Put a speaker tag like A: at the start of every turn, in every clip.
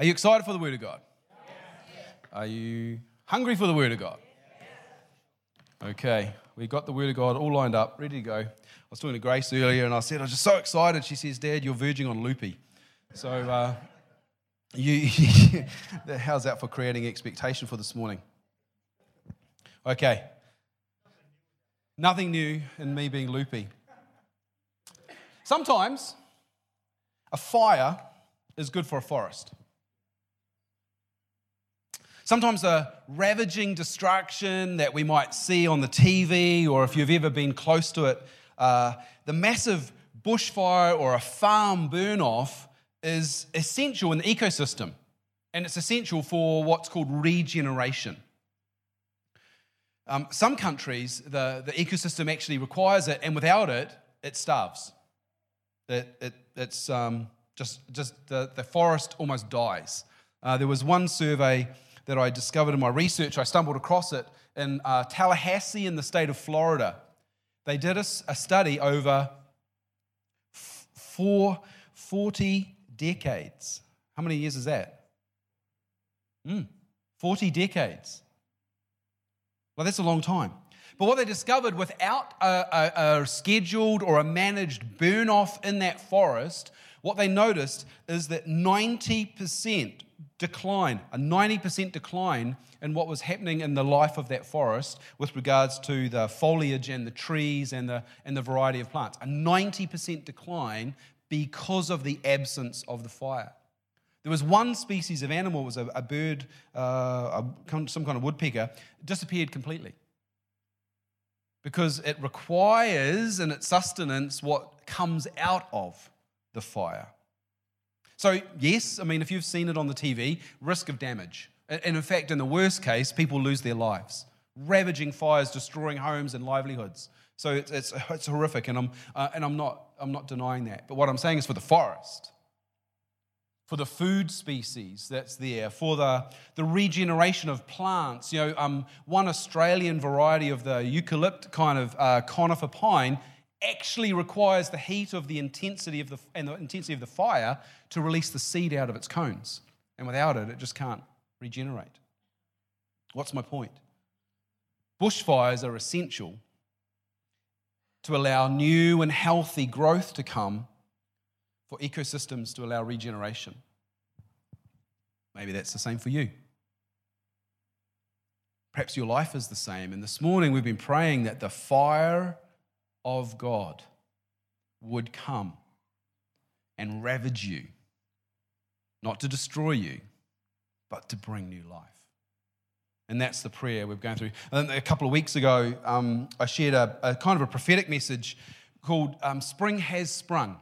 A: Are you excited for the Word of God? Are you hungry for the Word of God? Okay, we got the Word of God all lined up, ready to go. I was talking to Grace earlier and I said, I was just so excited. She says, Dad, you're verging on loopy. So, uh, you, how's that for creating expectation for this morning? Okay. Nothing new in me being loopy. Sometimes a fire is good for a forest. Sometimes a ravaging destruction that we might see on the TV, or if you've ever been close to it, uh, the massive bushfire or a farm burn off is essential in the ecosystem. And it's essential for what's called regeneration. Um, some countries, the, the ecosystem actually requires it, and without it, it starves. It, it, it's um, just, just the, the forest almost dies. Uh, there was one survey that I discovered in my research. I stumbled across it in uh, Tallahassee in the state of Florida. They did a, a study over f- four, 40 decades. How many years is that? Mm, 40 decades. Well, that's a long time. But what they discovered without a, a, a scheduled or a managed burn off in that forest, what they noticed is that 90% decline, a 90% decline in what was happening in the life of that forest with regards to the foliage and the trees and the, and the variety of plants. A 90% decline because of the absence of the fire. There was one species of animal, was a, a bird, uh, a, some kind of woodpecker, disappeared completely. Because it requires in its sustenance what comes out of the fire. So, yes, I mean, if you've seen it on the TV, risk of damage. And in fact, in the worst case, people lose their lives. Ravaging fires, destroying homes and livelihoods. So it's, it's, it's horrific, and, I'm, uh, and I'm, not, I'm not denying that. But what I'm saying is for the forest, for the food species that's there, for the, the regeneration of plants. You know, um, one Australian variety of the eucalypt kind of uh, conifer pine actually requires the heat of the intensity of the, and the intensity of the fire to release the seed out of its cones. And without it, it just can't regenerate. What's my point? Bushfires are essential to allow new and healthy growth to come for ecosystems to allow regeneration. Maybe that's the same for you. Perhaps your life is the same. And this morning we've been praying that the fire of God would come and ravage you, not to destroy you, but to bring new life. And that's the prayer we've gone through. And a couple of weeks ago, um, I shared a, a, kind of a prophetic message called um, Spring Has Sprung.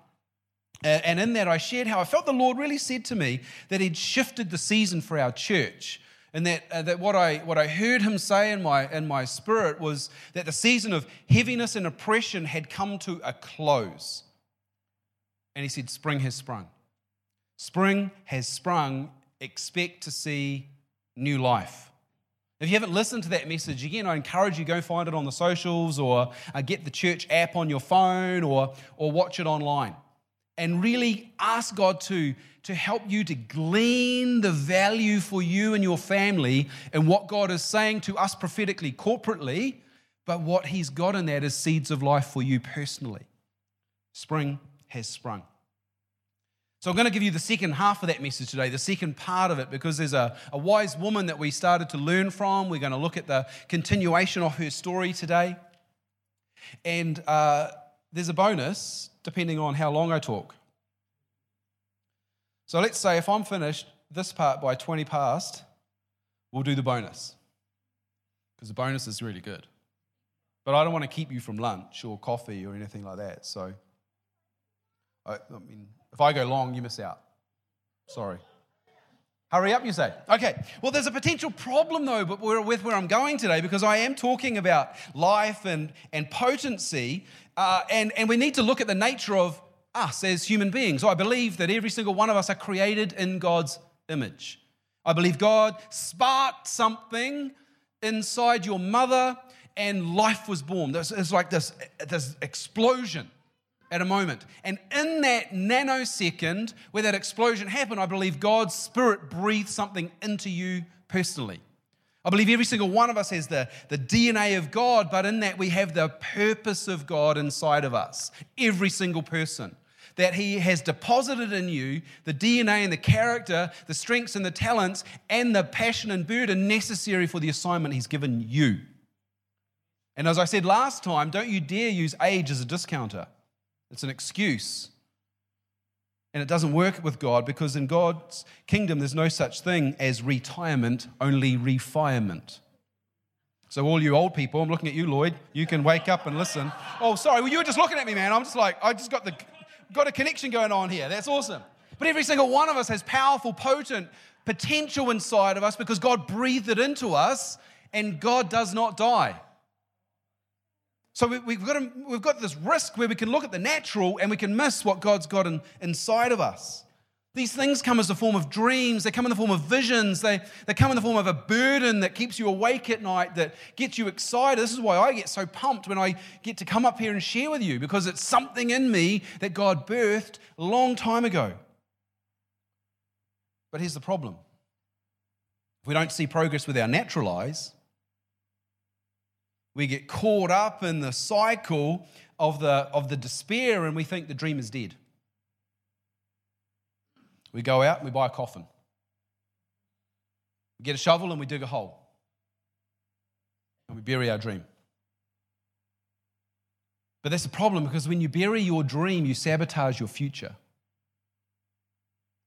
A: And in that, I shared how I felt the Lord really said to me that He'd shifted the season for our church. And that, uh, that what, I, what I heard him say in my, in my spirit was that the season of heaviness and oppression had come to a close. And he said, Spring has sprung. Spring has sprung. Expect to see new life. If you haven't listened to that message, again, I encourage you go find it on the socials or uh, get the church app on your phone or, or watch it online and really ask God to, to help you to glean the value for you and your family and what God is saying to us prophetically, corporately, but what He's got in that is seeds of life for you personally. Spring has sprung. So, I'm going to give you the second half of that message today, the second part of it, because there's a, a wise woman that we started to learn from. We're going to look at the continuation of her story today. And uh, there's a bonus depending on how long I talk. So let's say if I'm finished this part by 20 past, we'll do the bonus. Because the bonus is really good. But I don't want to keep you from lunch or coffee or anything like that. So, I, I mean, if I go long, you miss out. Sorry. Hurry up, you say. Okay. Well, there's a potential problem, though, but we're with where I'm going today, because I am talking about life and, and potency, uh, and, and we need to look at the nature of us as human beings. I believe that every single one of us are created in God's image. I believe God sparked something inside your mother and life was born. There's, like this, this explosion. at a moment. And in that nanosecond where that explosion happened, I believe God's Spirit breathed something into you personally. I believe every single one of us has the, the DNA of God, but in that we have the purpose of God inside of us. Every single person. That He has deposited in you the DNA and the character, the strengths and the talents, and the passion and burden necessary for the assignment He's given you. And as I said last time, don't you dare use age as a discounter. It's an excuse. And it doesn't work with God because in God's kingdom, there's no such thing as retirement, only refinement. So, all you old people, I'm looking at you, Lloyd, you can wake up and listen. Oh, sorry, well, you were just looking at me, man. I'm just like, I just got, the, got a connection going on here. That's awesome. But every single one of us has powerful, potent potential inside of us because God breathed it into us, and God does not die. So we, have got we've got this risk where we can look at the natural and we can miss what God's got in, inside of us. These things come as a form of dreams, they come in the form of visions, they, they come in the form of a burden that keeps you awake at night, that gets you excited. This is why I get so pumped when I get to come up here and share with you, because it's something in me that God birthed a long time ago. But here's the problem if we don't see progress with our natural eyes, we get caught up in the cycle of the, of the despair and we think the dream is dead. We go out and we buy a coffin. We get a shovel and we dig a hole. And we bury our dream. But that's a problem because when you bury your dream, you sabotage your future.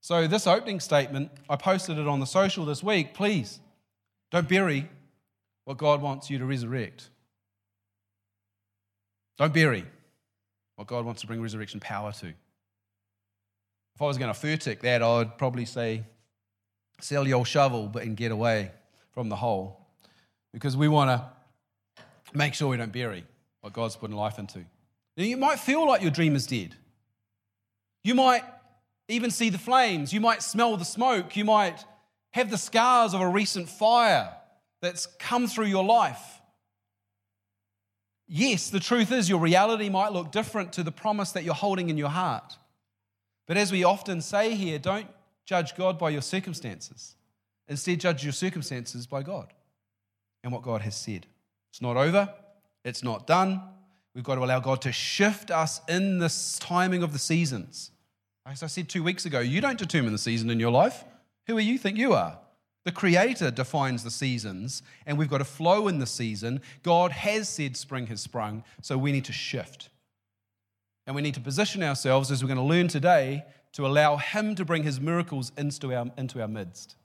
A: So, this opening statement, I posted it on the social this week. Please don't bury what God wants you to resurrect. Don't bury what God wants to bring resurrection power to. If I was going to furtick that, I'd probably say, sell your shovel but and get away from the hole. Because we want to make sure we don't bury what God's putting life into. You might feel like your dream is dead. You might even see the flames. You might smell the smoke. You might have the scars of a recent fire that's come through your life yes, the truth is your reality might look different to the promise that you're holding in your heart. But as we often say here, don't judge God by your circumstances. Instead, judge your circumstances by God and what God has said. It's not over, it's not done. We've got to allow God to shift us in this timing of the seasons. As I said two weeks ago, you don't determine the season in your life. Who do you think you are? The Creator defines the seasons, and we've got to flow in the season. God has said spring has sprung, so we need to shift. And we need to position ourselves, as we're going to learn today, to allow Him to bring His miracles into our, into our midst.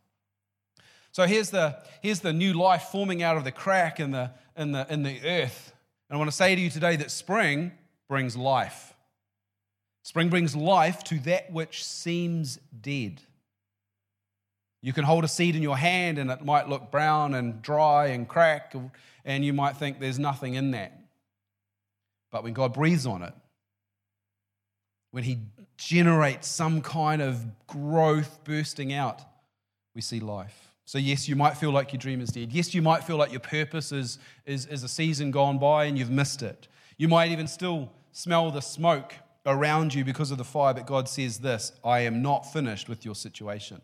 A: So here's the, here's the new life forming out of the crack in the, in, the, in the earth. And I want to say to you today that spring brings life. Spring brings life to that which seems dead. You can hold a seed in your hand and it might look brown and dry and crack, and you might think there's nothing in that. But when God breathes on it, when He generates some kind of growth bursting out, we see life. So, yes, you might feel like your dream is dead. Yes, you might feel like your purpose is, is, is a season gone by and you've missed it. You might even still smell the smoke around you because of the fire, but God says this I am not finished with your situation.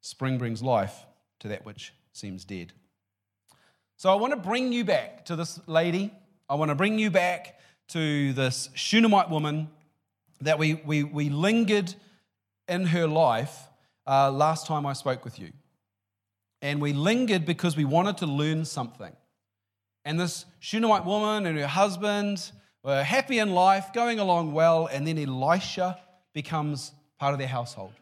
A: Spring brings life to that which seems dead. So I want to bring you back to this lady. I want to bring you back to this Shunammite woman that we, we, we lingered in her life uh, last time I spoke with you. And we lingered because we wanted to learn something. And this Shunammite woman and her husband were happy in life, going along well, and then Elisha becomes part of their household.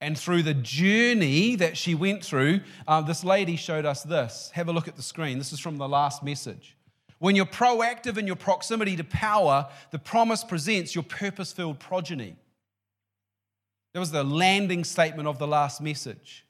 A: And through the journey that she went through, uh, this lady showed us this. Have a look at the screen. This is from the last message. When you're proactive in your proximity to power, the promise presents your purpose filled progeny. That was the landing statement of the last message.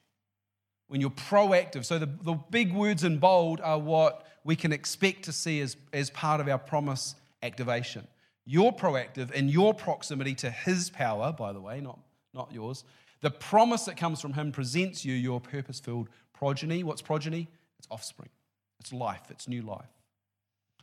A: When you're proactive. So the, the big words in bold are what we can expect to see as, as part of our promise activation. You're proactive in your proximity to his power, by the way, not, not yours, the promise that comes from him presents you your purpose filled progeny. What's progeny? It's offspring, it's life, it's new life.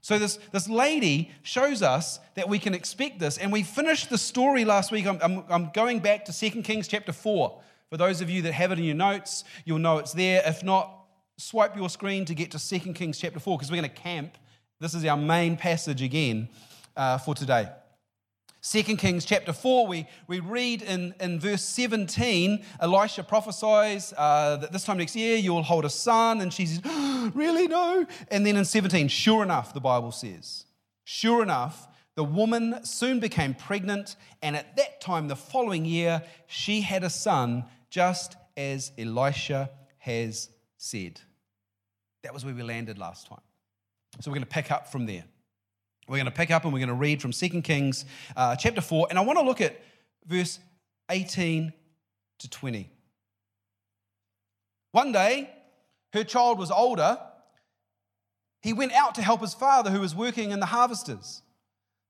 A: So, this, this lady shows us that we can expect this. And we finished the story last week. I'm, I'm, I'm going back to 2 Kings chapter 4. For those of you that have it in your notes, you'll know it's there. If not, swipe your screen to get to 2 Kings chapter 4 because we're going to camp. This is our main passage again uh, for today. 2 Kings chapter 4, we, we read in, in verse 17, Elisha prophesies uh, that this time next year you'll hold a son, and she says, oh, Really? No. And then in 17, sure enough, the Bible says, Sure enough, the woman soon became pregnant, and at that time, the following year, she had a son, just as Elisha has said. That was where we landed last time. So we're going to pick up from there. We're going to pick up and we're going to read from 2 Kings uh, chapter 4. And I want to look at verse 18 to 20. One day, her child was older. He went out to help his father, who was working in the harvesters.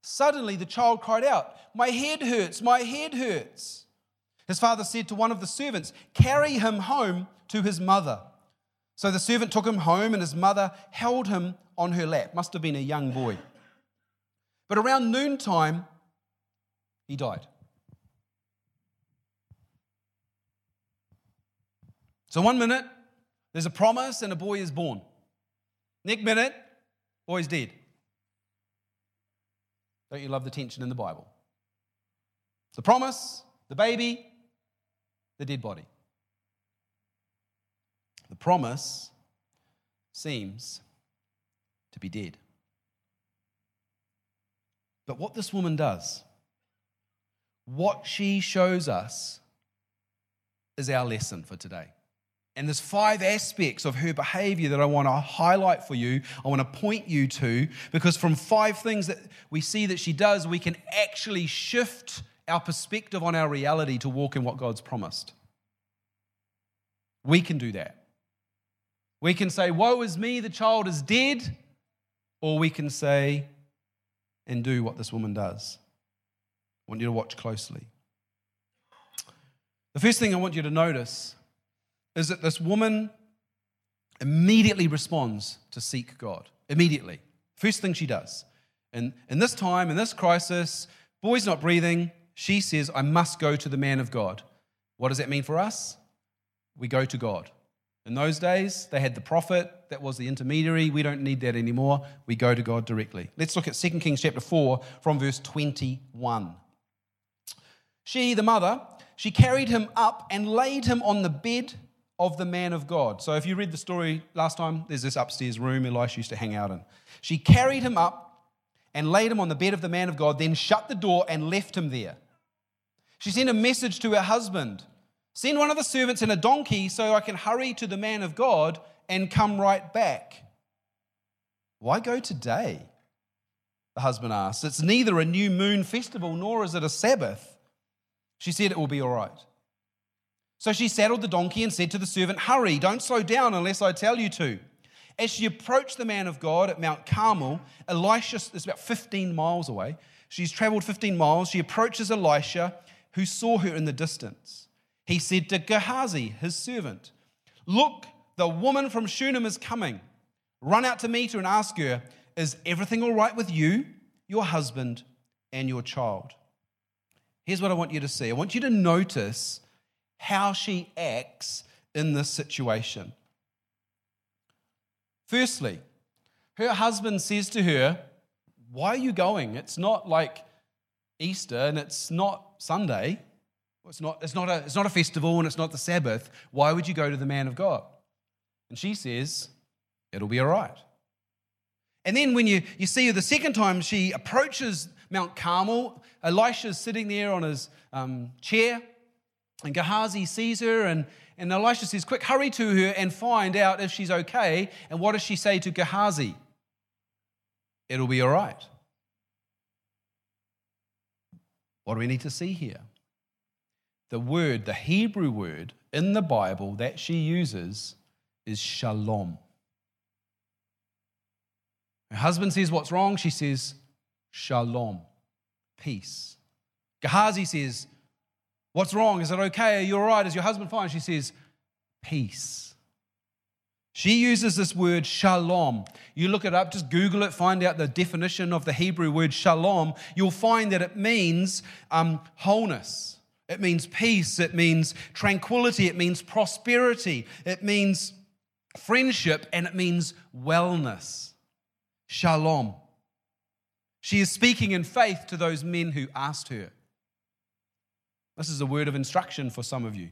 A: Suddenly, the child cried out, My head hurts, my head hurts. His father said to one of the servants, Carry him home to his mother. So the servant took him home, and his mother held him on her lap. Must have been a young boy. But around noontime, he died. So, one minute, there's a promise and a boy is born. Next minute, boy's dead. Don't you love the tension in the Bible? The promise, the baby, the dead body. The promise seems to be dead. But what this woman does, what she shows us, is our lesson for today. And there's five aspects of her behavior that I want to highlight for you. I want to point you to, because from five things that we see that she does, we can actually shift our perspective on our reality to walk in what God's promised. We can do that. We can say, Woe is me, the child is dead. Or we can say, and do what this woman does. I want you to watch closely. The first thing I want you to notice is that this woman immediately responds to seek God. Immediately. First thing she does. And in this time, in this crisis, boy's not breathing. She says, I must go to the man of God. What does that mean for us? We go to God. In those days, they had the prophet, that was the intermediary. We don't need that anymore. We go to God directly. Let's look at 2 Kings chapter 4 from verse 21. She, the mother, she carried him up and laid him on the bed of the man of God. So if you read the story last time, there's this upstairs room Elisha used to hang out in. She carried him up and laid him on the bed of the man of God, then shut the door and left him there. She sent a message to her husband Send one of the servants in a donkey so I can hurry to the man of God and come right back. Why go today? The husband asked. It's neither a new moon festival nor is it a Sabbath. She said, It will be all right. So she saddled the donkey and said to the servant, Hurry, don't slow down unless I tell you to. As she approached the man of God at Mount Carmel, Elisha is about 15 miles away. She's traveled 15 miles. She approaches Elisha, who saw her in the distance he said to Gehazi, his servant, Look, the woman from Shunem is coming. Run out to meet her and ask her, Is everything all right with you, your husband, and your child? Here's what I want you to see I want you to notice how she acts in this situation. Firstly, her husband says to her, Why are you going? It's not like Easter and it's not Sunday. It's not, it's, not a, it's not a festival and it's not the Sabbath. Why would you go to the man of God? And she says, It'll be all right. And then when you, you see her the second time, she approaches Mount Carmel. Elisha's sitting there on his um, chair, and Gehazi sees her, and, and Elisha says, Quick, hurry to her and find out if she's okay. And what does she say to Gehazi? It'll be all right. What do we need to see here? The word, the Hebrew word in the Bible that she uses is shalom. Her husband says, What's wrong? She says, Shalom, peace. Gehazi says, What's wrong? Is it okay? Are you all right? Is your husband fine? She says, Peace. She uses this word shalom. You look it up, just Google it, find out the definition of the Hebrew word shalom. You'll find that it means um, wholeness, it means peace, it means tranquility, it means prosperity, it means friendship, and it means wellness. Shalom. She is speaking in faith to those men who asked her. This is a word of instruction for some of you.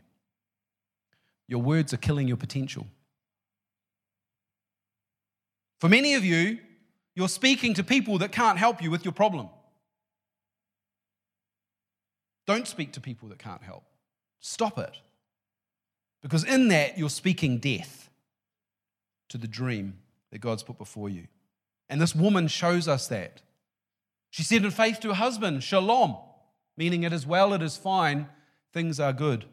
A: Your words are killing your potential. For many of you, you're speaking to people that can't help you with your problem. Don't speak to people that can't help. Stop it. Because in that, you're speaking death to the dream that God's put before you. And this woman shows us that. She said in faith to her husband, Shalom, meaning it is well, it is fine, things are good.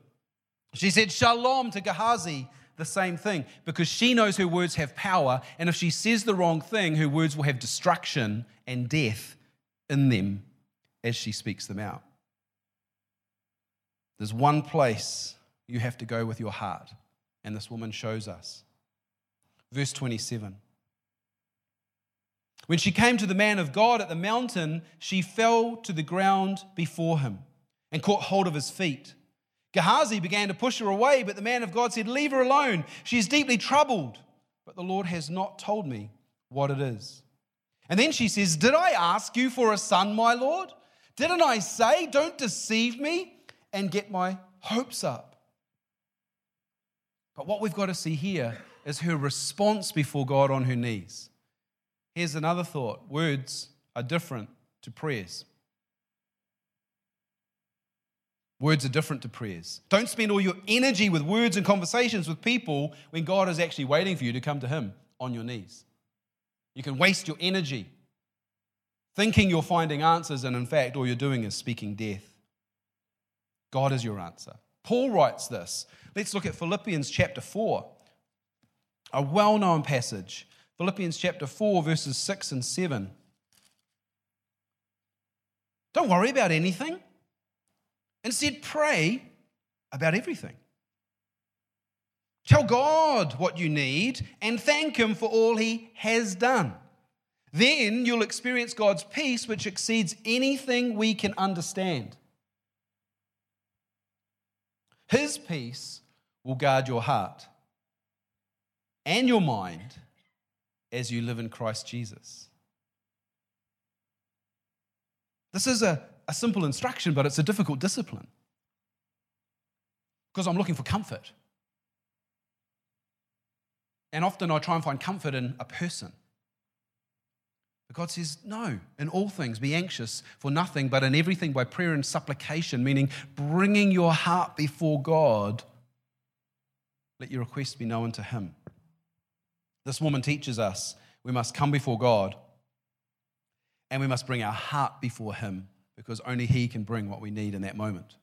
A: She said Shalom to Gehazi, the same thing because she knows her words have power. And if she says the wrong thing, her words will have destruction and death in them as she speaks them out. There's one place you have to go with your heart, and this woman shows us. Verse 27. When she came to the man of God at the mountain, she fell to the ground before him and caught hold of his feet. Gehazi began to push her away, but the man of God said, Leave her alone. She is deeply troubled, but the Lord has not told me what it is. And then she says, Did I ask you for a son, my Lord? Didn't I say, Don't deceive me and get my hopes up? But what we've got to see here is her response before God on her knees. Here's another thought words are different to prayers. Words are different to prayers. Don't spend all your energy with words and conversations with people when God is actually waiting for you to come to Him on your knees. You can waste your energy thinking you're finding answers, and in fact, all you're doing is speaking death. God is your answer. Paul writes this. Let's look at Philippians chapter 4, a well known passage. Philippians chapter 4, verses 6 and 7. Don't worry about anything. Instead, pray about everything. Tell God what you need and thank Him for all He has done. Then you'll experience God's peace, which exceeds anything we can understand. His peace will guard your heart and your mind as you live in Christ Jesus. This is a a simple instruction, but it's a difficult discipline. Because I'm looking for comfort. And often I try and find comfort in a person. God says, no, in all things be anxious for nothing, but in everything by prayer and supplication, meaning bringing your heart before God. Let your requests be known to Him. This woman teaches us we must come before God and we must bring our heart before Him because only He can bring what we need in that moment.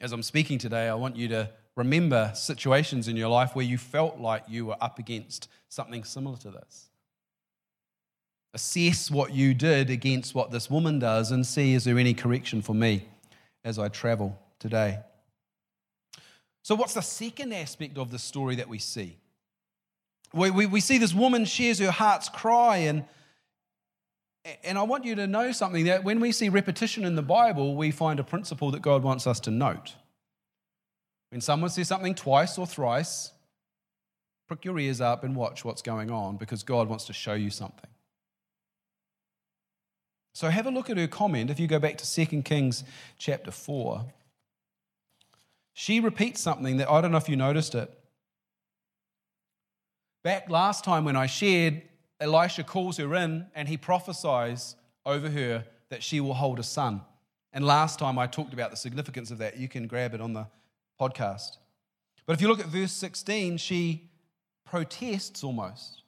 A: As I'm speaking today, I want you to remember situations in your life where you felt like you were up against something similar to this. Assess what you did against what this woman does and see is there any correction for me as I travel today. So, what's the second aspect of the story that we see? We, we, we see this woman shares her heart's cry and and I want you to know something that when we see repetition in the Bible, we find a principle that God wants us to note. When someone says something twice or thrice, prick your ears up and watch what's going on because God wants to show you something. So have a look at her comment. If you go back to 2 Kings chapter 4, she repeats something that I don't know if you noticed it. Back last time when I shared, Elisha calls her in and he prophesies over her that she will hold a son. And last time I talked about the significance of that. You can grab it on the podcast. But if you look at verse 16, she protests almost.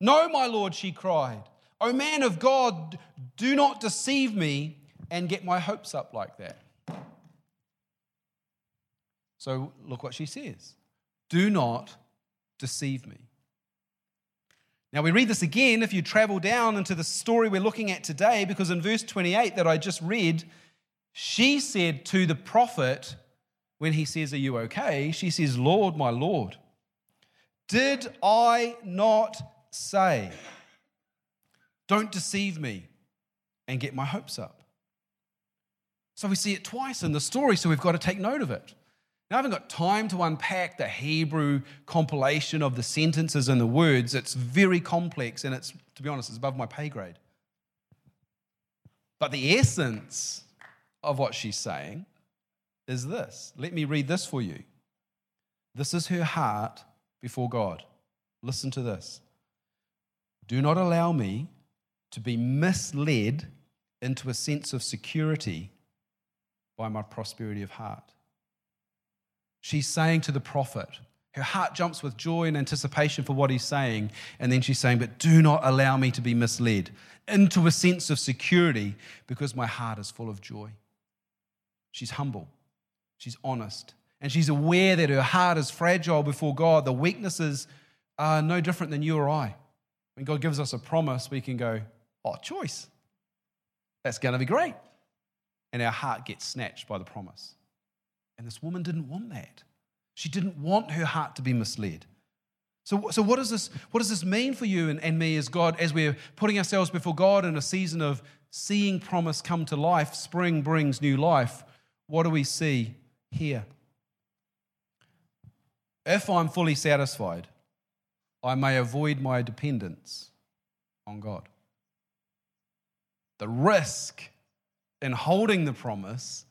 A: No, my Lord, she cried. O man of God, do not deceive me and get my hopes up like that. So look what she says Do not deceive me. Now, we read this again if you travel down into the story we're looking at today, because in verse 28 that I just read, she said to the prophet, when he says, Are you okay? She says, Lord, my Lord, did I not say, Don't deceive me and get my hopes up? So we see it twice in the story, so we've got to take note of it. Now, I haven't got time to unpack the Hebrew compilation of the sentences and the words. It's very complex, and it's, to be honest, it's above my pay grade. But the essence of what she's saying is this. Let me read this for you. This is her heart before God. Listen to this. Do not allow me to be misled into a sense of security by my prosperity of heart. She's saying to the prophet, her heart jumps with joy and anticipation for what he's saying. And then she's saying, But do not allow me to be misled into a sense of security because my heart is full of joy. She's humble. She's honest. And she's aware that her heart is fragile before God. The weaknesses are no different than you or I. When God gives us a promise, we can go, oh, choice. That's going to be great. And our heart gets snatched by the promise. And this woman didn't want that. She didn't want her heart to be misled. So, so what, does this, what does this mean for you and, and me as God, as we're putting ourselves before God in a season of seeing promise come to life? Spring brings new life. What do we see here. If I'm fully satisfied, I may avoid my dependence on God. The risk in holding the promise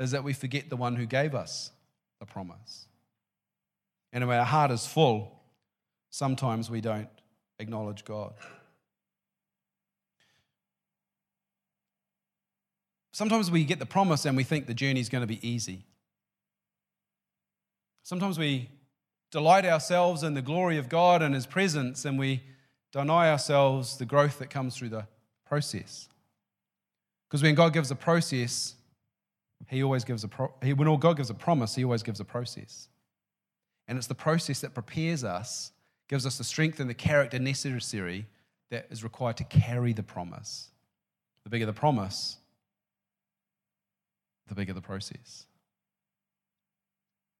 A: is that we forget the one who gave us the promise. And when our heart is full, sometimes we don't acknowledge God. Sometimes we get the promise and we think the journey is going to be easy. Sometimes we delight ourselves in the glory of God and His presence, and we deny ourselves the growth that comes through the process. Because when God gives a process, He always gives a pro- he, when God gives a promise, He always gives a process, and it's the process that prepares us, gives us the strength and the character necessary that is required to carry the promise. The bigger the promise, the bigger the process.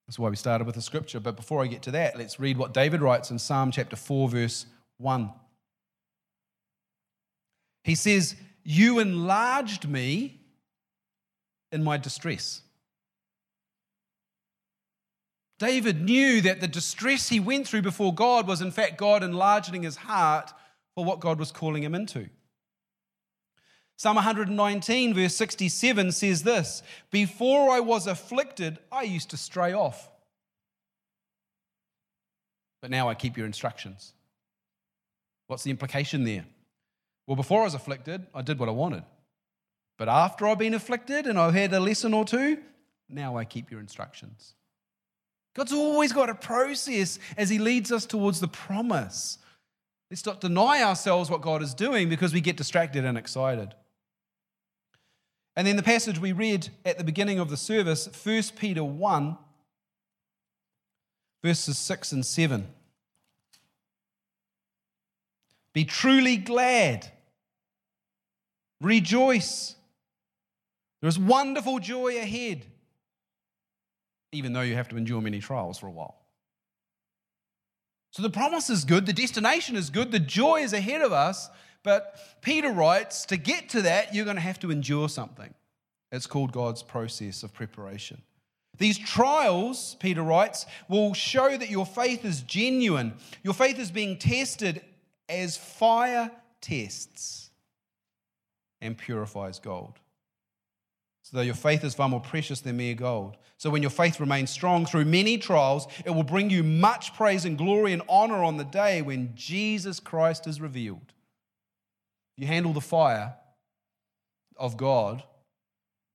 A: That's why we started with the scripture. But before I get to that, let's read what David writes in Psalm chapter 4, verse 1. He says, You enlarged me in my distress. David knew that the distress he went through before God was, in fact, God enlarging his heart for what God was calling him into. Psalm 119, verse 67 says this Before I was afflicted, I used to stray off. But now I keep your instructions. What's the implication there? Well, before I was afflicted, I did what I wanted. But after I've been afflicted and I've had a lesson or two, now I keep your instructions. God's always got a process as He leads us towards the promise. Let's not deny ourselves what God is doing because we get distracted and excited. And then the passage we read at the beginning of the service, 1 Peter 1, verses 6 and 7. Be truly glad, rejoice. There is wonderful joy ahead, even though you have to endure many trials for a while. So the promise is good, the destination is good, the joy is ahead of us, but Peter writes to get to that, you're going to have to endure something. It's called God's process of preparation. These trials, Peter writes, will show that your faith is genuine. Your faith is being tested as fire tests and purifies gold. So, though your faith is far more precious than mere gold. So, when your faith remains strong through many trials, it will bring you much praise and glory and honor on the day when Jesus Christ is revealed you handle the fire of God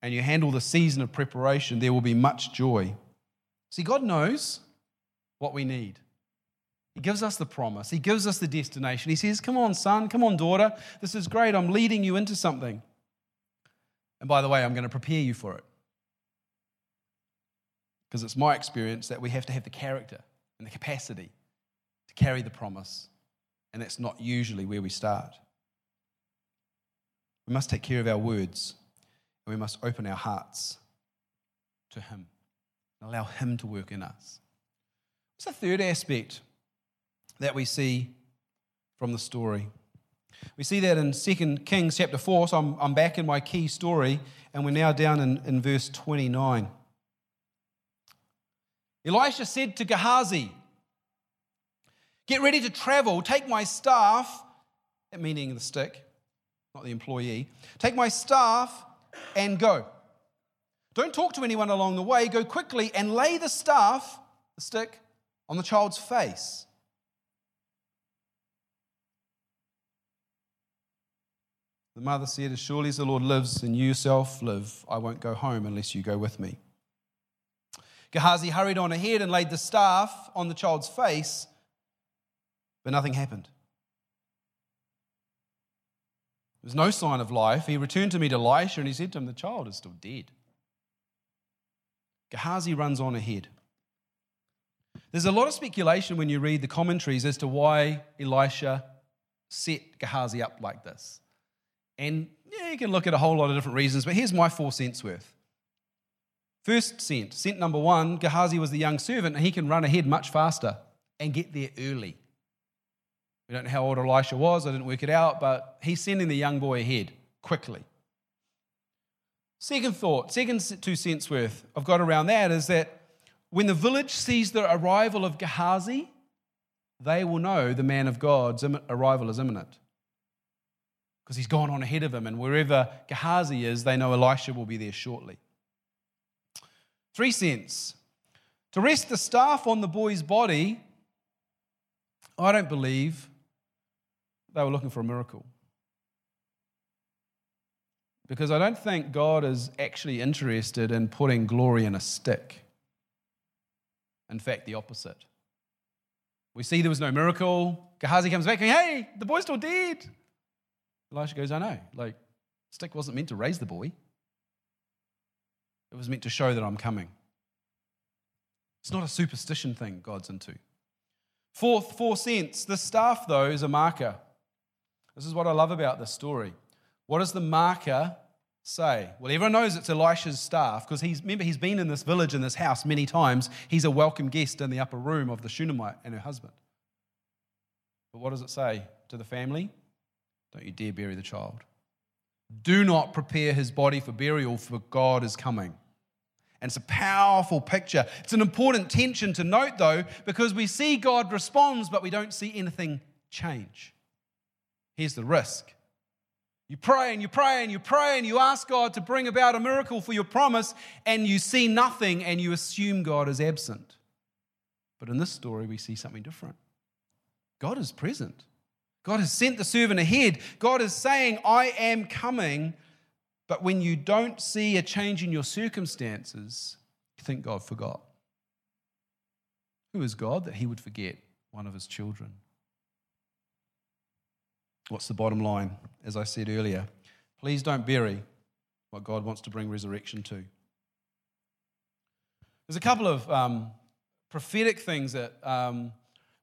A: and you handle the season of preparation, there will be much joy. See, God knows what we need. He gives us the promise, He gives us the destination. He says, Come on, son, come on, daughter. This is great. I'm leading you into something. And by the way, I'm going to prepare you for it. Because it's my experience that we have to have the character and the capacity to carry the promise. And that's not usually where we start. We must take care of our words and we must open our hearts to Him. and allow Him to work in us. What's the third aspect that we see from the story? We see that in 2 Kings chapter 4, so I'm, I'm back in my key story, and we're now down in, in verse 29. Elisha said to Gehazi, Get ready to travel, take my staff, meaning the stick, not the employee, take my staff and go. Don't talk to anyone along the way. Go quickly and lay the staff, the stick, on the child's face. The mother said, As surely as the Lord lives and you yourself live, I won't go home unless you go with me. Gehazi hurried on ahead and laid the staff on the child's face, but nothing happened. There was no sign of life. He returned to meet Elisha and he said to him, The child is still dead. Gehazi runs on ahead. There's a lot of speculation when you read the commentaries as to why Elisha set Gehazi up like this. And yeah, you can look at a whole lot of different reasons, but here's my four cents worth. First cent, cent number one Gehazi was the young servant, and he can run ahead much faster and get there early. We don't know how old Elisha was, I didn't work it out, but he's sending the young boy ahead quickly. Second thought, second two cents worth I've got around that is that when the village sees the arrival of Gehazi, they will know the man of God's arrival is imminent. Because he's gone on ahead of him, and wherever Gehazi is, they know Elisha will be there shortly. Three cents. To rest the staff on the boy's body, I don't believe they were looking for a miracle. Because I don't think God is actually interested in putting glory in a stick. In fact, the opposite. We see there was no miracle. Gehazi comes back going, Hey, the boy's still dead. Elisha goes, I know. Like, stick wasn't meant to raise the boy. It was meant to show that I'm coming. It's not a superstition thing God's into. Fourth, four cents. The staff, though, is a marker. This is what I love about this story. What does the marker say? Well, everyone knows it's Elisha's staff because he's, remember, he's been in this village, in this house many times. He's a welcome guest in the upper room of the Shunammite and her husband. But what does it say to the family? Don't you dare bury the child. Do not prepare his body for burial, for God is coming. And it's a powerful picture. It's an important tension to note, though, because we see God responds, but we don't see anything change. Here's the risk. You pray and you pray and you pray and you ask God to bring about a miracle for your promise, and you see nothing and you assume God is absent. But in this story, we see something different. God is present. God has sent the servant ahead. God is saying, I am coming but when you don't see a change in your circumstances, you think God forgot. Who is God that he would forget one of his children? What's the bottom line? As I said earlier, please don't bury what God wants to bring resurrection to. There's a couple of um, prophetic things that um,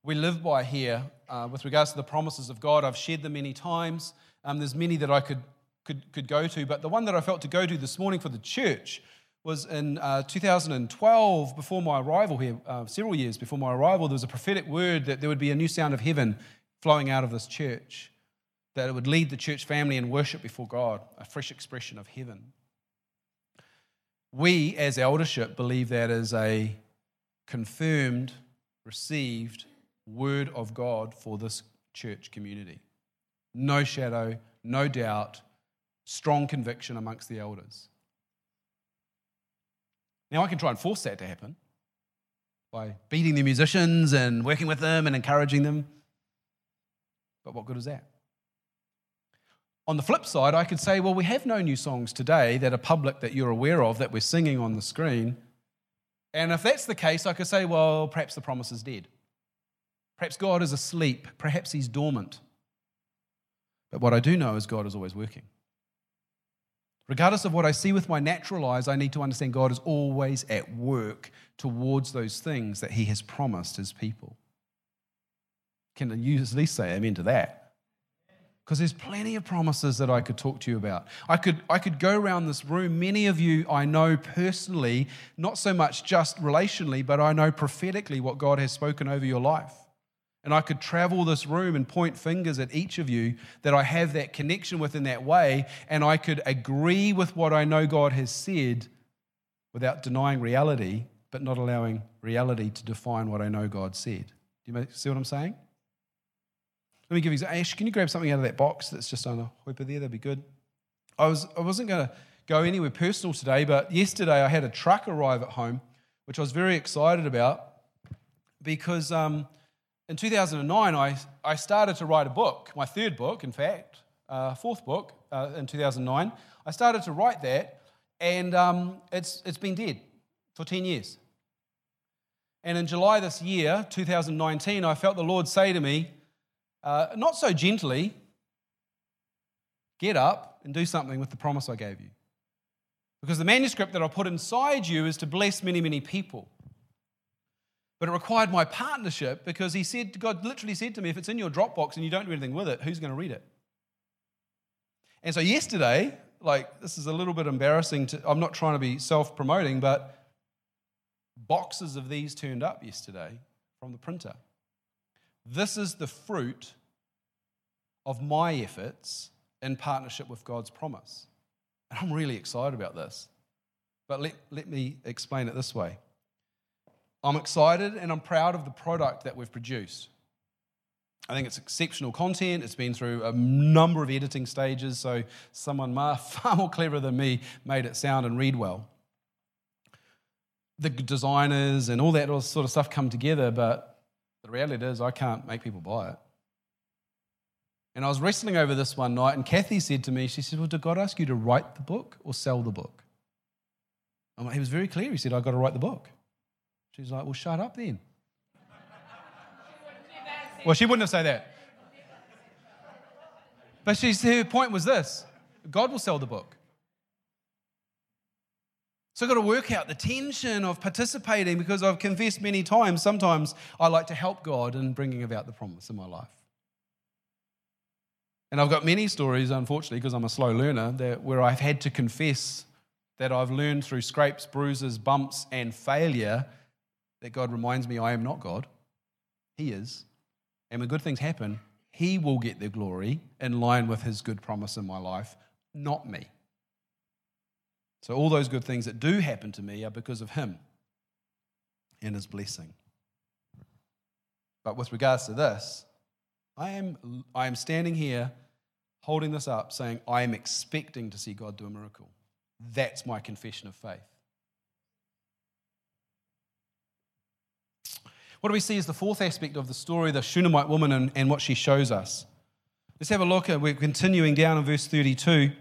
A: we live by here uh, with regards to the promises of God. I've shared them many times. Um, there's many that I could could, could go to. But the one that I felt to go to this morning for the church was in uh, 2012, before my arrival here, uh, several years before my arrival, there was a prophetic word that there would be a new sound of heaven flowing out of this church, that it would lead the church family in worship before God, a fresh expression of heaven. We, as eldership, believe that is a confirmed, received word of God for this church community. No shadow, no doubt, strong conviction amongst the elders. Now, I can try and force that to happen by beating the musicians and working with them and encouraging them. But what good is that? On the flip side, I could say, well, we have no new songs today that are public that you're aware of that we're singing on the screen. And if that's the case, I could say, well, perhaps the promise is dead. Perhaps God is asleep. Perhaps he's dormant. But what I do know is God is always working. Regardless of what I see with my natural eyes, I need to understand God is always at work towards those things that He has promised His people. Can you at least say amen to that? Because there's plenty of promises that I could talk to you about. I could, I could go around this room. Many of you I know personally, not so much just relationally, but I know prophetically what God has spoken over your life. And I could travel this room and point fingers at each of you that I have that connection with in that way, and I could agree with what I know God has said without denying reality, but not allowing reality to define what I know God said. Do you see what I'm saying? Let me give you, Ash, can you grab something out of that box that's just on the whipper there? That'd be good. I, was, I wasn't going to go anywhere personal today, but yesterday I had a truck arrive at home, which I was very excited about because um, in 2009 I, I started to write a book, my third book, in fact, uh, fourth book uh, in 2009. I started to write that, and um, it's, it's been dead for 10 years. And in July this year, 2019, I felt the Lord say to me, uh, not so gently, get up and do something with the promise I gave you. Because the manuscript that I put inside you is to bless many, many people. But it required my partnership because he said, God literally said to me, if it's in your Dropbox and you don't do anything with it, who's going to read it? And so yesterday, like, this is a little bit embarrassing to, I'm not trying to be self promoting, but boxes of these turned up yesterday from the printer. This is the fruit of my efforts in partnership with God's promise. And I'm really excited about this. But let, let me explain it this way I'm excited and I'm proud of the product that we've produced. I think it's exceptional content. It's been through a number of editing stages, so someone far more clever than me made it sound and read well. The designers and all that sort of stuff come together, but the reality is, I can't make people buy it. And I was wrestling over this one night, and Kathy said to me, She said, Well, did God ask you to write the book or sell the book? I'm Like, he was very clear. He said, I've got to write the book. She's like, Well, shut up then. well, she wouldn't have said that. But she, her point was this God will sell the book. So I've got to work out the tension of participating because I've confessed many times, sometimes I like to help God in bringing about the promise in my life. And I've got many stories, unfortunately, because I'm a slow learner, that, where I've had to confess that I've learned through scrapes, bruises, bumps, and failure that God reminds me I am not God. He is. And when good things happen, He will get the glory in line with His good promise in my life, not me. So, all those good things that do happen to me are because of Him and His blessing. But with regards to this, I am, I am standing here holding this up saying, I am expecting to see God do a miracle. That's my confession of faith. What do we see is the fourth aspect of the story, the Shunammite woman and, and what she shows us? Let's have a look at, we're continuing down in verse 32.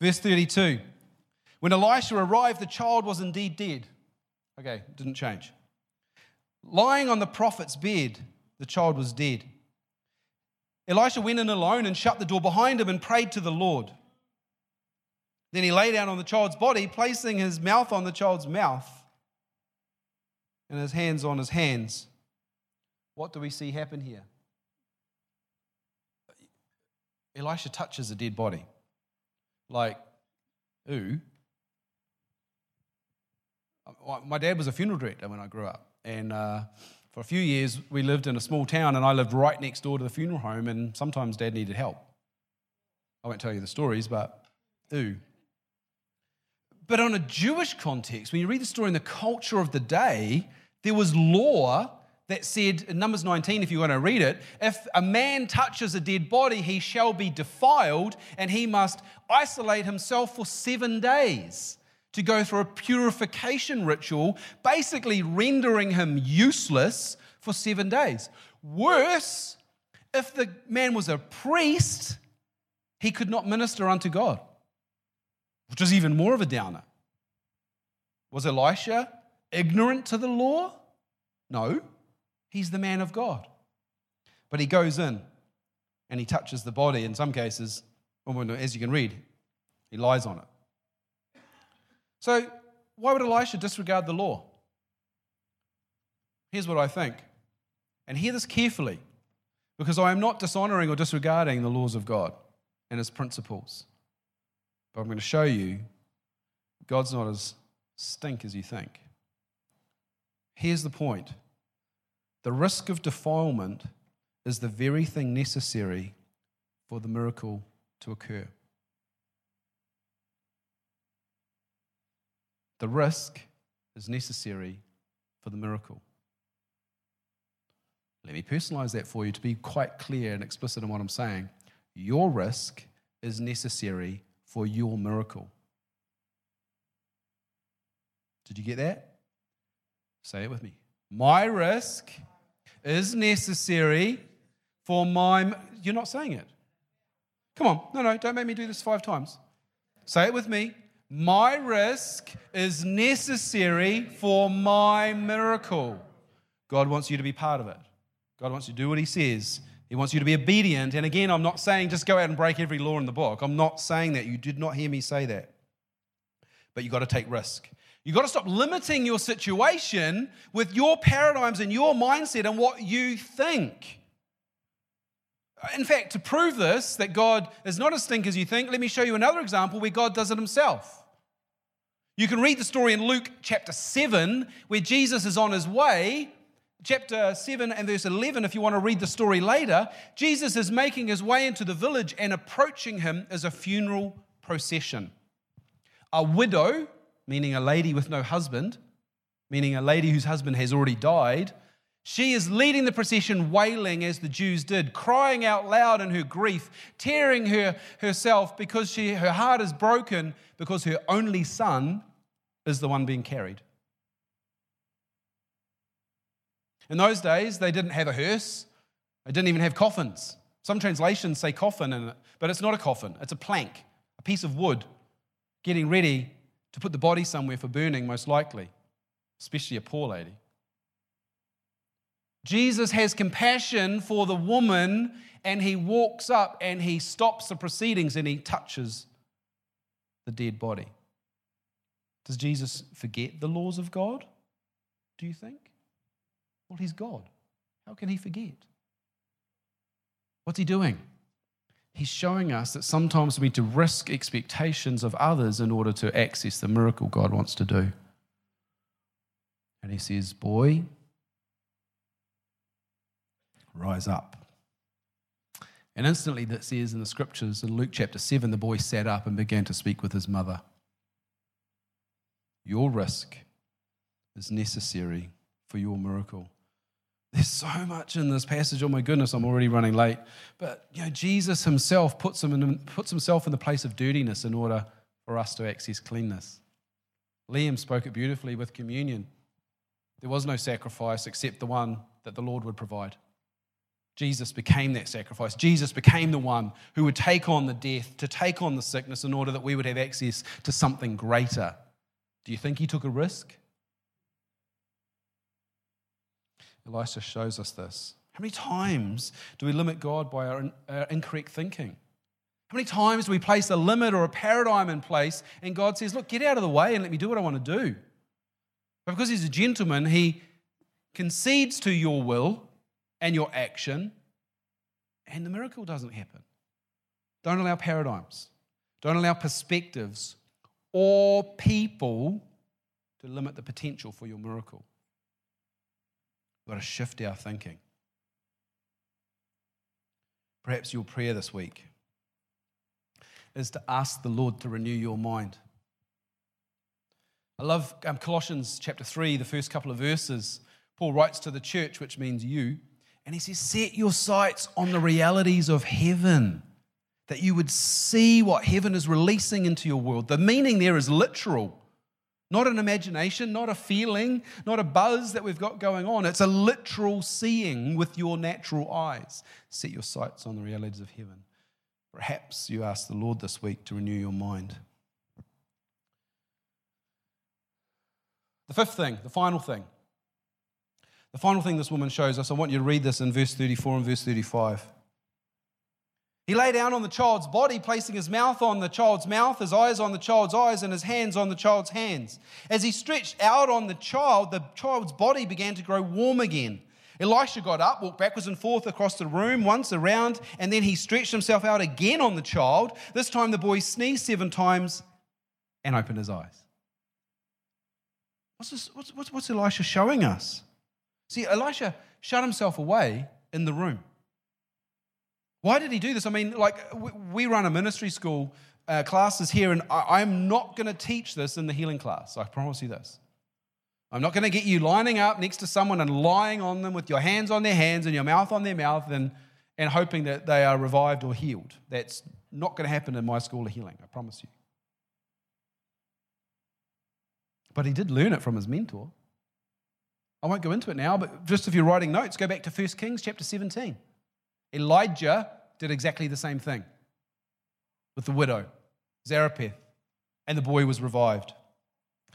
A: Verse 32 When Elisha arrived, the child was indeed dead. Okay, didn't change. Lying on the prophet's bed, the child was dead. Elisha went in alone and shut the door behind him and prayed to the Lord. Then he lay down on the child's body, placing his mouth on the child's mouth and his hands on his hands. What do we see happen here? Elisha touches a dead body like, ooh. My dad was a funeral director when I grew up. And uh, for a few years, we lived in a small town, and I lived right next door to the funeral home, and sometimes dad needed help. I won't tell you the stories, but ooh. But on a Jewish context, when you read the story in the culture of the day, there was law that said in Numbers 19, if you want to read it, if a man touches a dead body, he shall be defiled and he must isolate himself for seven days to go through a purification ritual, basically rendering him useless for seven days. Worse, if the man was a priest, he could not minister unto God, which is even more of a downer. Was Elisha ignorant to the law? No. He's the man of God. But he goes in and he touches the body. In some cases, oh, as you can read, he lies on it. So, why would Elisha disregard the law? Here's what I think. And hear this carefully. because I am not dishonoring or disregarding the laws of God and his principles. But I'm going to show you God's not as stink as you think. Here's the point the risk of defilement is the very thing necessary for the miracle to occur. The risk is necessary for the miracle. Let me personalize that for you to be quite clear and explicit in what I'm saying. Your risk is necessary for your miracle. Did you get that? Say it with me. My risk is necessary for my. You're not saying it. Come on. No, no, don't make me do this five times. Say it with me. My risk is necessary for my miracle. God wants you to be part of it. God wants you to do what He says. He wants you to be obedient. And again, I'm not saying just go out and break every law in the book. I'm not saying that. You did not hear me say that. But you've got to take risk. You've got to stop limiting your situation with your paradigms and your mindset and what you think. In fact, to prove this, that God is not as stink as you think, let me show you another example where God does it himself. You can read the story in Luke chapter 7, where Jesus is on his way chapter 7 and verse 11, if you want to read the story later, Jesus is making his way into the village and approaching him is a funeral procession. A widow, meaning a lady with no husband, meaning a lady whose husband has already died, she is leading the procession, wailing as the Jews did, crying out loud in her grief, tearing her herself because she, her heart is broken because her only son is the one being carried. In those days, they didn't have a hearse, they didn't even have coffins. Some translations say coffin in it, but it's not a coffin, it's a plank, a piece of wood, getting ready to put the body somewhere for burning, most likely, especially a poor lady. Jesus has compassion for the woman and he walks up and he stops the proceedings and he touches the dead body. Does Jesus forget the laws of God? Do you think? Well, he's God. How can he forget? What's he doing? He's showing us that sometimes we need to risk expectations of others in order to access the miracle God wants to do. And he says, Boy, rise up. And instantly, that says in the scriptures in Luke chapter 7, the boy sat up and began to speak with his mother. Your risk is necessary for your miracle. There's so much in this passage. Oh my goodness, I'm already running late. But you know, Jesus himself puts, him in, puts himself in the place of dirtiness in order for us to access cleanness. Liam spoke it beautifully with communion. There was no sacrifice except the one that the Lord would provide. Jesus became that sacrifice. Jesus became the one who would take on the death, to take on the sickness in order that we would have access to something greater. Do you think he took a risk? Elisha shows us this. How many times do we limit God by our, our incorrect thinking? How many times do we place a limit or a paradigm in place and God says, Look, get out of the way and let me do what I want to do? But because He's a gentleman, He concedes to your will and your action, and the miracle doesn't happen. Don't allow paradigms, don't allow perspectives or people to limit the potential for your miracle. We've got to shift our thinking. Perhaps your prayer this week is to ask the Lord to renew your mind. I love um, Colossians chapter 3, the first couple of verses. Paul writes to the church, which means you, and he says, Set your sights on the realities of heaven, that you would see what heaven is releasing into your world. The meaning there is literal. Not an imagination, not a feeling, not a buzz that we've got going on. It's a literal seeing with your natural eyes. Set your sights on the realities of heaven. Perhaps you ask the Lord this week to renew your mind. The fifth thing, the final thing. The final thing this woman shows us, I want you to read this in verse 34 and verse 35. He lay down on the child's body, placing his mouth on the child's mouth, his eyes on the child's eyes, and his hands on the child's hands. As he stretched out on the child, the child's body began to grow warm again. Elisha got up, walked backwards and forth across the room, once around, and then he stretched himself out again on the child. This time the boy sneezed seven times and opened his eyes. What's, this, what's, what's, what's Elisha showing us? See, Elisha shut himself away in the room. Why did he do this? I mean, like, we run a ministry school uh, classes here, and I, I'm not going to teach this in the healing class. I promise you this. I'm not going to get you lining up next to someone and lying on them with your hands on their hands and your mouth on their mouth and, and hoping that they are revived or healed. That's not going to happen in my school of healing, I promise you. But he did learn it from his mentor. I won't go into it now, but just if you're writing notes, go back to 1 Kings chapter 17. Elijah did exactly the same thing with the widow, Zarephath, and the boy was revived.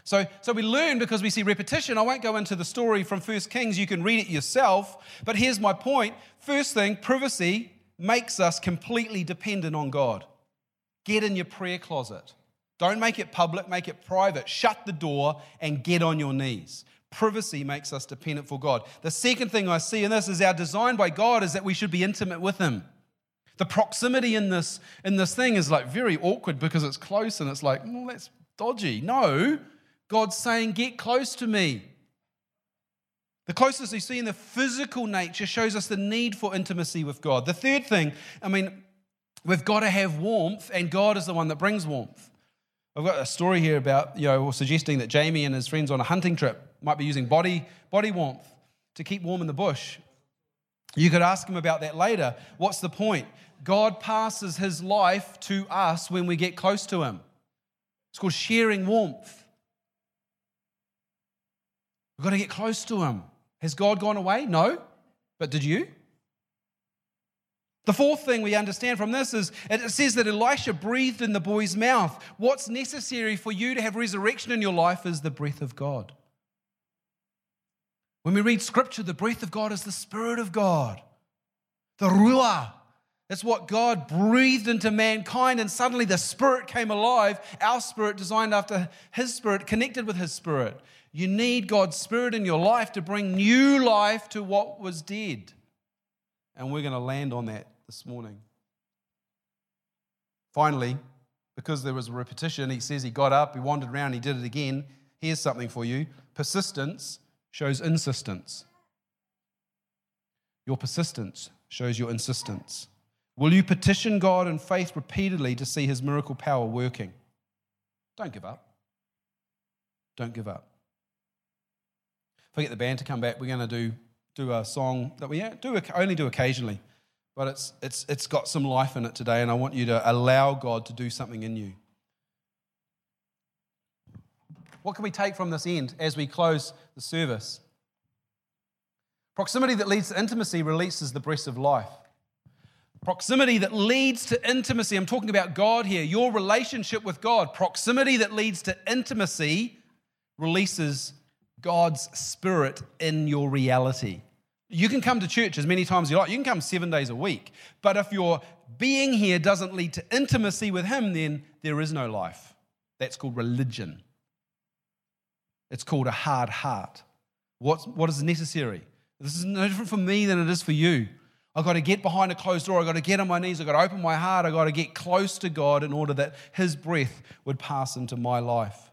A: So, so we learn because we see repetition. I won't go into the story from First Kings, you can read it yourself. But here's my point. First thing, privacy makes us completely dependent on God. Get in your prayer closet. Don't make it public, make it private. Shut the door and get on your knees. Privacy makes us dependent for God. The second thing I see in this is our design by God is that we should be intimate with Him. The proximity in this, in this thing is like very awkward because it's close and it's like, well, that's dodgy. No, God's saying, Get close to me. The closest we see in the physical nature shows us the need for intimacy with God. The third thing, I mean, we've got to have warmth, and God is the one that brings warmth. I've got a story here about, you know, suggesting that Jamie and his friends on a hunting trip might be using body, body warmth to keep warm in the bush. You could ask him about that later. What's the point? God passes his life to us when we get close to him. It's called sharing warmth. We've got to get close to him. Has God gone away? No. But did you? The fourth thing we understand from this is it says that Elisha breathed in the boy's mouth. What's necessary for you to have resurrection in your life is the breath of God. When we read scripture, the breath of God is the Spirit of God, the Ruah. That's what God breathed into mankind, and suddenly the Spirit came alive. Our spirit, designed after His Spirit, connected with His Spirit. You need God's Spirit in your life to bring new life to what was dead. And we're going to land on that this morning. Finally, because there was a repetition, he says he got up, he wandered around, he did it again. Here's something for you persistence shows insistence. Your persistence shows your insistence. Will you petition God in faith repeatedly to see his miracle power working? Don't give up. Don't give up. If I get the band to come back, we're going to do, do a song that we do only do occasionally, but it's, it's, it's got some life in it today, and I want you to allow God to do something in you. What can we take from this end as we close the service? Proximity that leads to intimacy releases the breath of life. Proximity that leads to intimacy. I'm talking about God here, your relationship with God. Proximity that leads to intimacy releases God's Spirit in your reality. You can come to church as many times as you like. You can come seven days a week. But if your being here doesn't lead to intimacy with Him, then there is no life. That's called religion. It's called a hard heart. What's, what is necessary? This is no different for me than it is for you. I've got to get behind a closed door. I've got to get on my knees. I've got to open my heart. I've got to get close to God in order that His breath would pass into my life.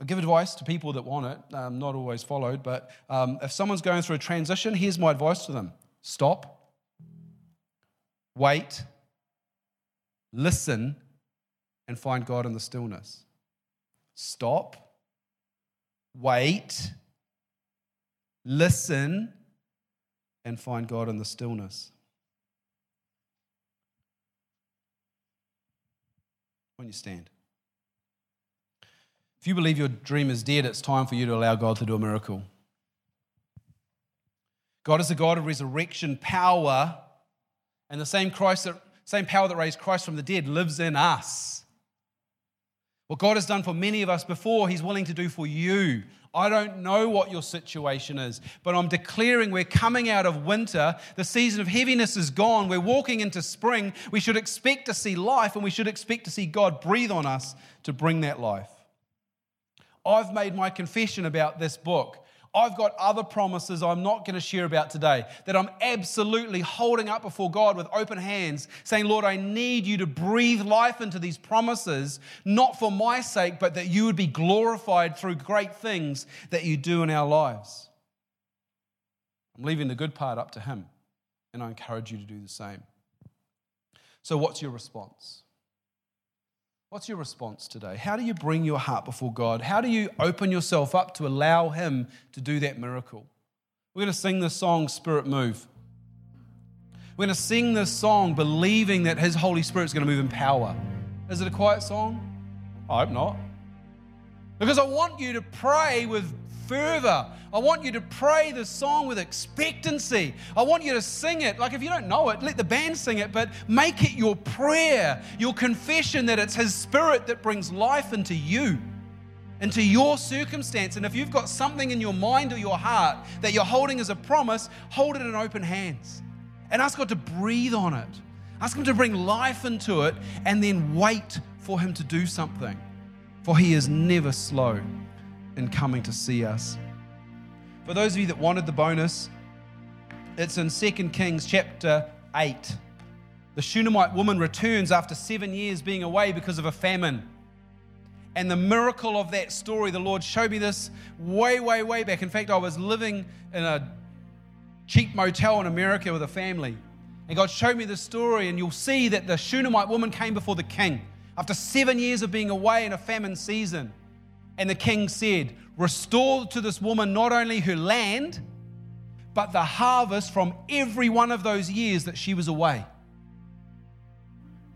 A: I give advice to people that want it, um, not always followed, but um, if someone's going through a transition, here's my advice to them stop, wait, listen, and find God in the stillness. Stop, wait, listen, and find God in the stillness. When you stand. If you believe your dream is dead, it's time for you to allow God to do a miracle. God is a God of resurrection power, and the same Christ that, same power that raised Christ from the dead lives in us. What God has done for many of us before, He's willing to do for you. I don't know what your situation is, but I'm declaring we're coming out of winter. The season of heaviness is gone. We're walking into spring. We should expect to see life, and we should expect to see God breathe on us to bring that life. I've made my confession about this book. I've got other promises I'm not going to share about today that I'm absolutely holding up before God with open hands, saying, Lord, I need you to breathe life into these promises, not for my sake, but that you would be glorified through great things that you do in our lives. I'm leaving the good part up to Him, and I encourage you to do the same. So, what's your response? What's your response today? How do you bring your heart before God? How do you open yourself up to allow Him to do that miracle? We're going to sing this song, Spirit Move. We're going to sing this song believing that His Holy Spirit is going to move in power. Is it a quiet song? I hope not. Because I want you to pray with fervor. I want you to pray the song with expectancy. I want you to sing it. Like if you don't know it, let the band sing it, but make it your prayer, your confession that it's His Spirit that brings life into you, into your circumstance. And if you've got something in your mind or your heart that you're holding as a promise, hold it in open hands and ask God to breathe on it. Ask Him to bring life into it and then wait for Him to do something. For He is never slow in coming to see us. For those of you that wanted the bonus, it's in 2 Kings chapter 8. The Shunammite woman returns after seven years being away because of a famine. And the miracle of that story, the Lord showed me this way, way, way back. In fact, I was living in a cheap motel in America with a family. And God showed me this story, and you'll see that the Shunammite woman came before the king after seven years of being away in a famine season. And the king said, Restore to this woman not only her land, but the harvest from every one of those years that she was away.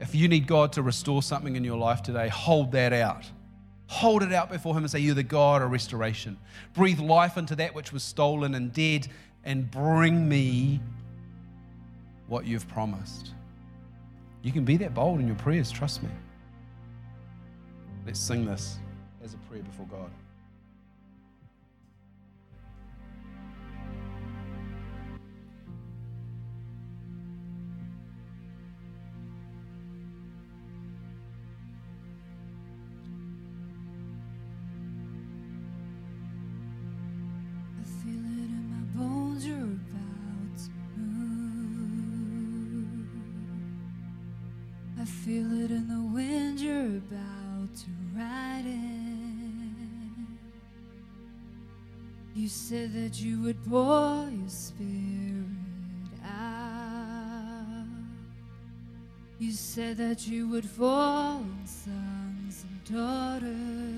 A: If you need God to restore something in your life today, hold that out. Hold it out before Him and say, You're the God of restoration. Breathe life into that which was stolen and dead, and bring me what you've promised. You can be that bold in your prayers, trust me. Let's sing this as a prayer before God.
B: Said that you would pour your spirit out. You said that you would fall on sons and daughters.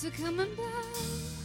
B: So come and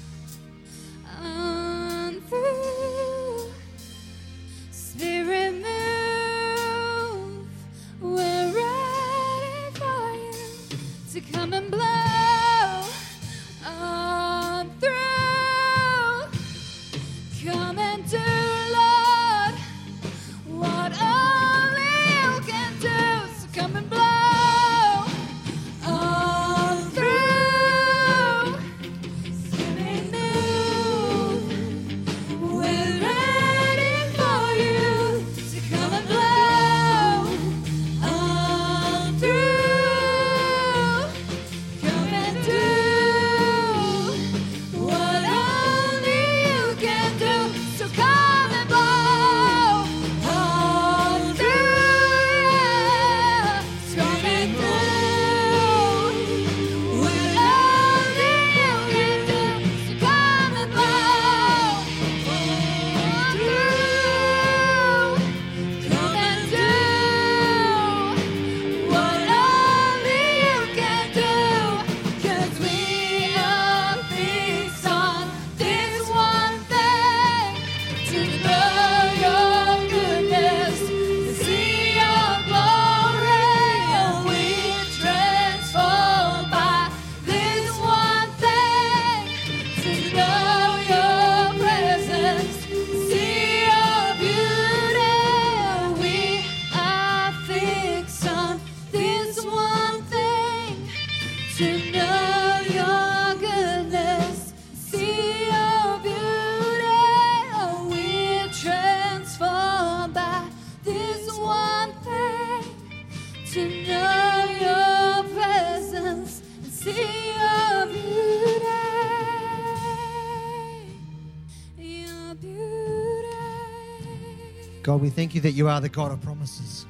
C: thank you that you are the God of promises,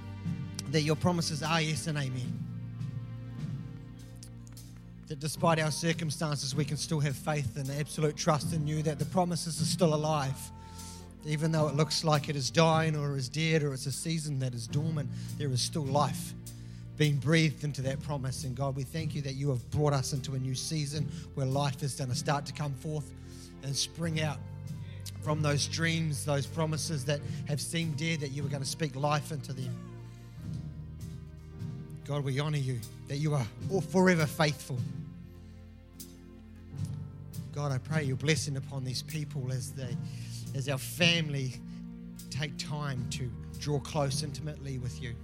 C: that your promises are yes and amen. That despite our circumstances, we can still have faith and absolute trust in you, that the promises are still alive. Even though it looks like it is dying or is dead or it's a season that is dormant, there is still life being breathed into that promise. And God, we thank you that you have brought us into a new season where life is going to start to come forth and spring out from those dreams, those promises that have seemed dead, that you were going to speak life into them. God, we honor you, that you are forever faithful. God, I pray your blessing upon these people as they, as our family take time to draw close intimately with you,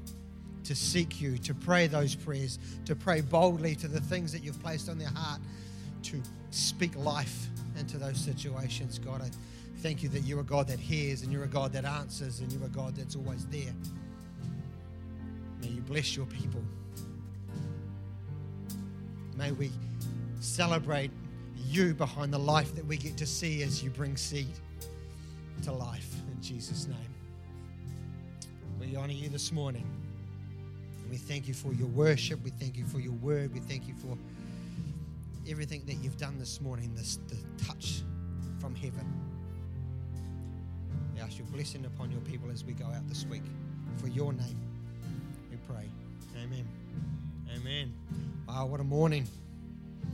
C: to seek you, to pray those prayers, to pray boldly to the things that you've placed on their heart, to speak life into those situations. God, I thank you that you're a God that hears and you're a God that answers and you're a God that's always there. May you bless your people. May we celebrate you behind the life that we get to see as you bring seed to life. In Jesus' name. We honor you this morning. We thank you for your worship. We thank you for your word. We thank you for everything that you've done this morning, this the touch from heaven. We ask your blessing upon your people as we go out this week. For your name, we pray. Amen. Amen. Wow, what a morning.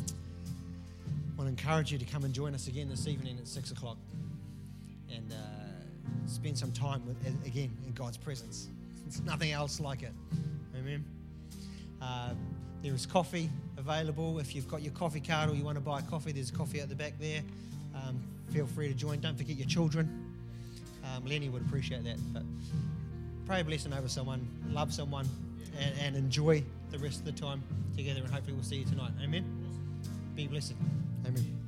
C: I want to encourage you to come and join us again this evening at 6 o'clock and uh, spend some time with, again in God's presence. There's nothing else like it. Amen. Uh, there is coffee available. If you've got your coffee card or you want to buy coffee, there's coffee at the back there. Um, feel free to join. Don't forget your children. Um, Lenny would appreciate that. But pray a blessing over someone, love someone, and, and enjoy the rest of the time together. And hopefully, we'll see you tonight. Amen. Be blessed. Amen.